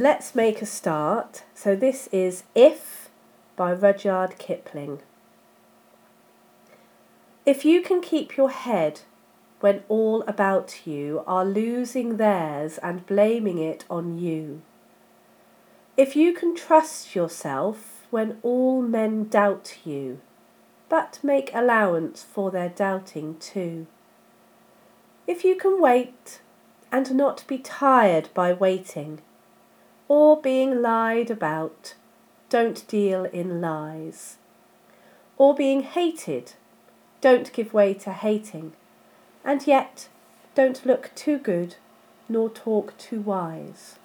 let's make a start. So this is If by Rudyard Kipling. If you can keep your head when all about you are losing theirs and blaming it on you. If you can trust yourself when all men doubt you, but make allowance for their doubting too. If you can wait and not be tired by waiting, or being lied about, don't deal in lies. Or being hated, don't give way to hating and yet don't look too good nor talk too wise.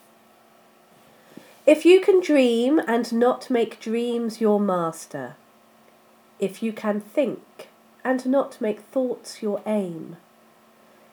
If you can dream and not make dreams your master, if you can think and not make thoughts your aim,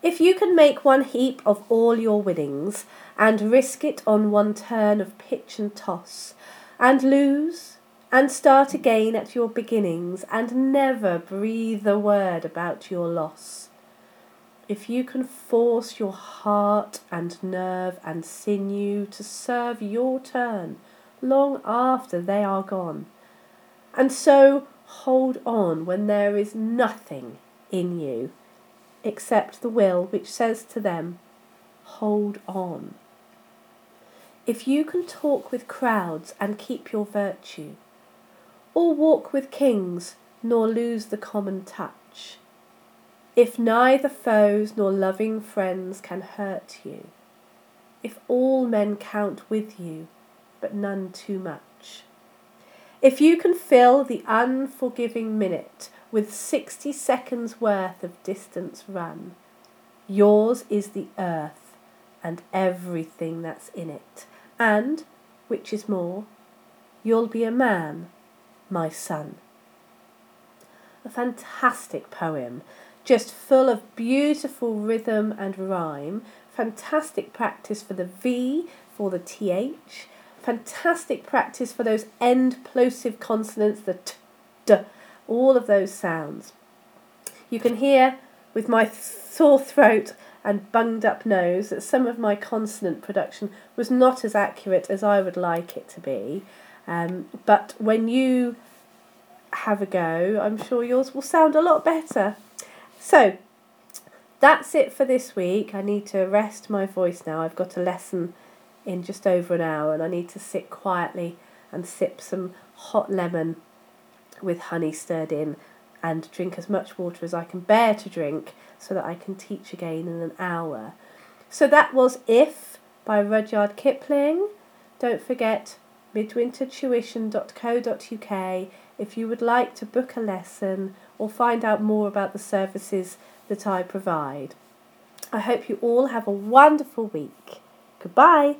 If you can make one heap of all your winnings and risk it on one turn of pitch and toss, and lose and start again at your beginnings and never breathe a word about your loss. If you can force your heart and nerve and sinew to serve your turn long after they are gone, and so hold on when there is nothing in you except the will which says to them, Hold on. If you can talk with crowds and keep your virtue, or walk with kings, nor lose the common touch. If neither foes nor loving friends can hurt you, if all men count with you, but none too much, if you can fill the unforgiving minute with sixty seconds worth of distance run, yours is the earth and everything that's in it, and, which is more, you'll be a man my son. A fantastic poem, just full of beautiful rhythm and rhyme, fantastic practice for the V, for the TH, fantastic practice for those end plosive consonants, the T, D, all of those sounds. You can hear with my sore throat and bunged up nose that some of my consonant production was not as accurate as I would like it to be. Um, but when you have a go, I'm sure yours will sound a lot better. So, that's it for this week. I need to rest my voice now. I've got a lesson in just over an hour and I need to sit quietly and sip some hot lemon with honey stirred in and drink as much water as I can bear to drink so that I can teach again in an hour. So that was If by Rudyard Kipling. Don't forget midwintertuition.co.uk if you would like to book a lesson or find out more about the services that I provide. I hope you all have a wonderful week. Goodbye.